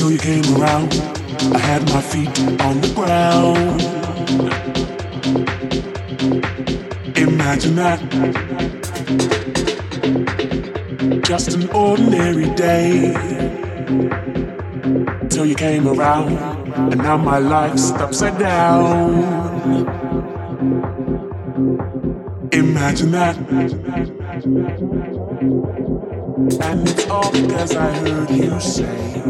Till you came around, I had my feet on the ground. Imagine that. Just an ordinary day. Till you came around, and now my life's upside down. Imagine that. And it's all because I heard you say.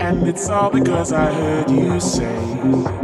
And it's all because I heard you say.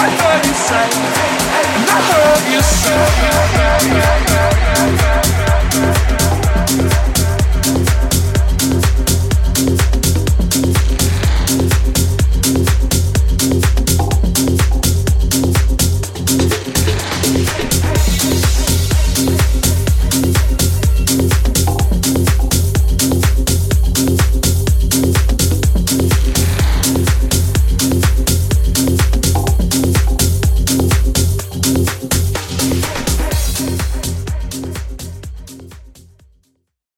I heard you say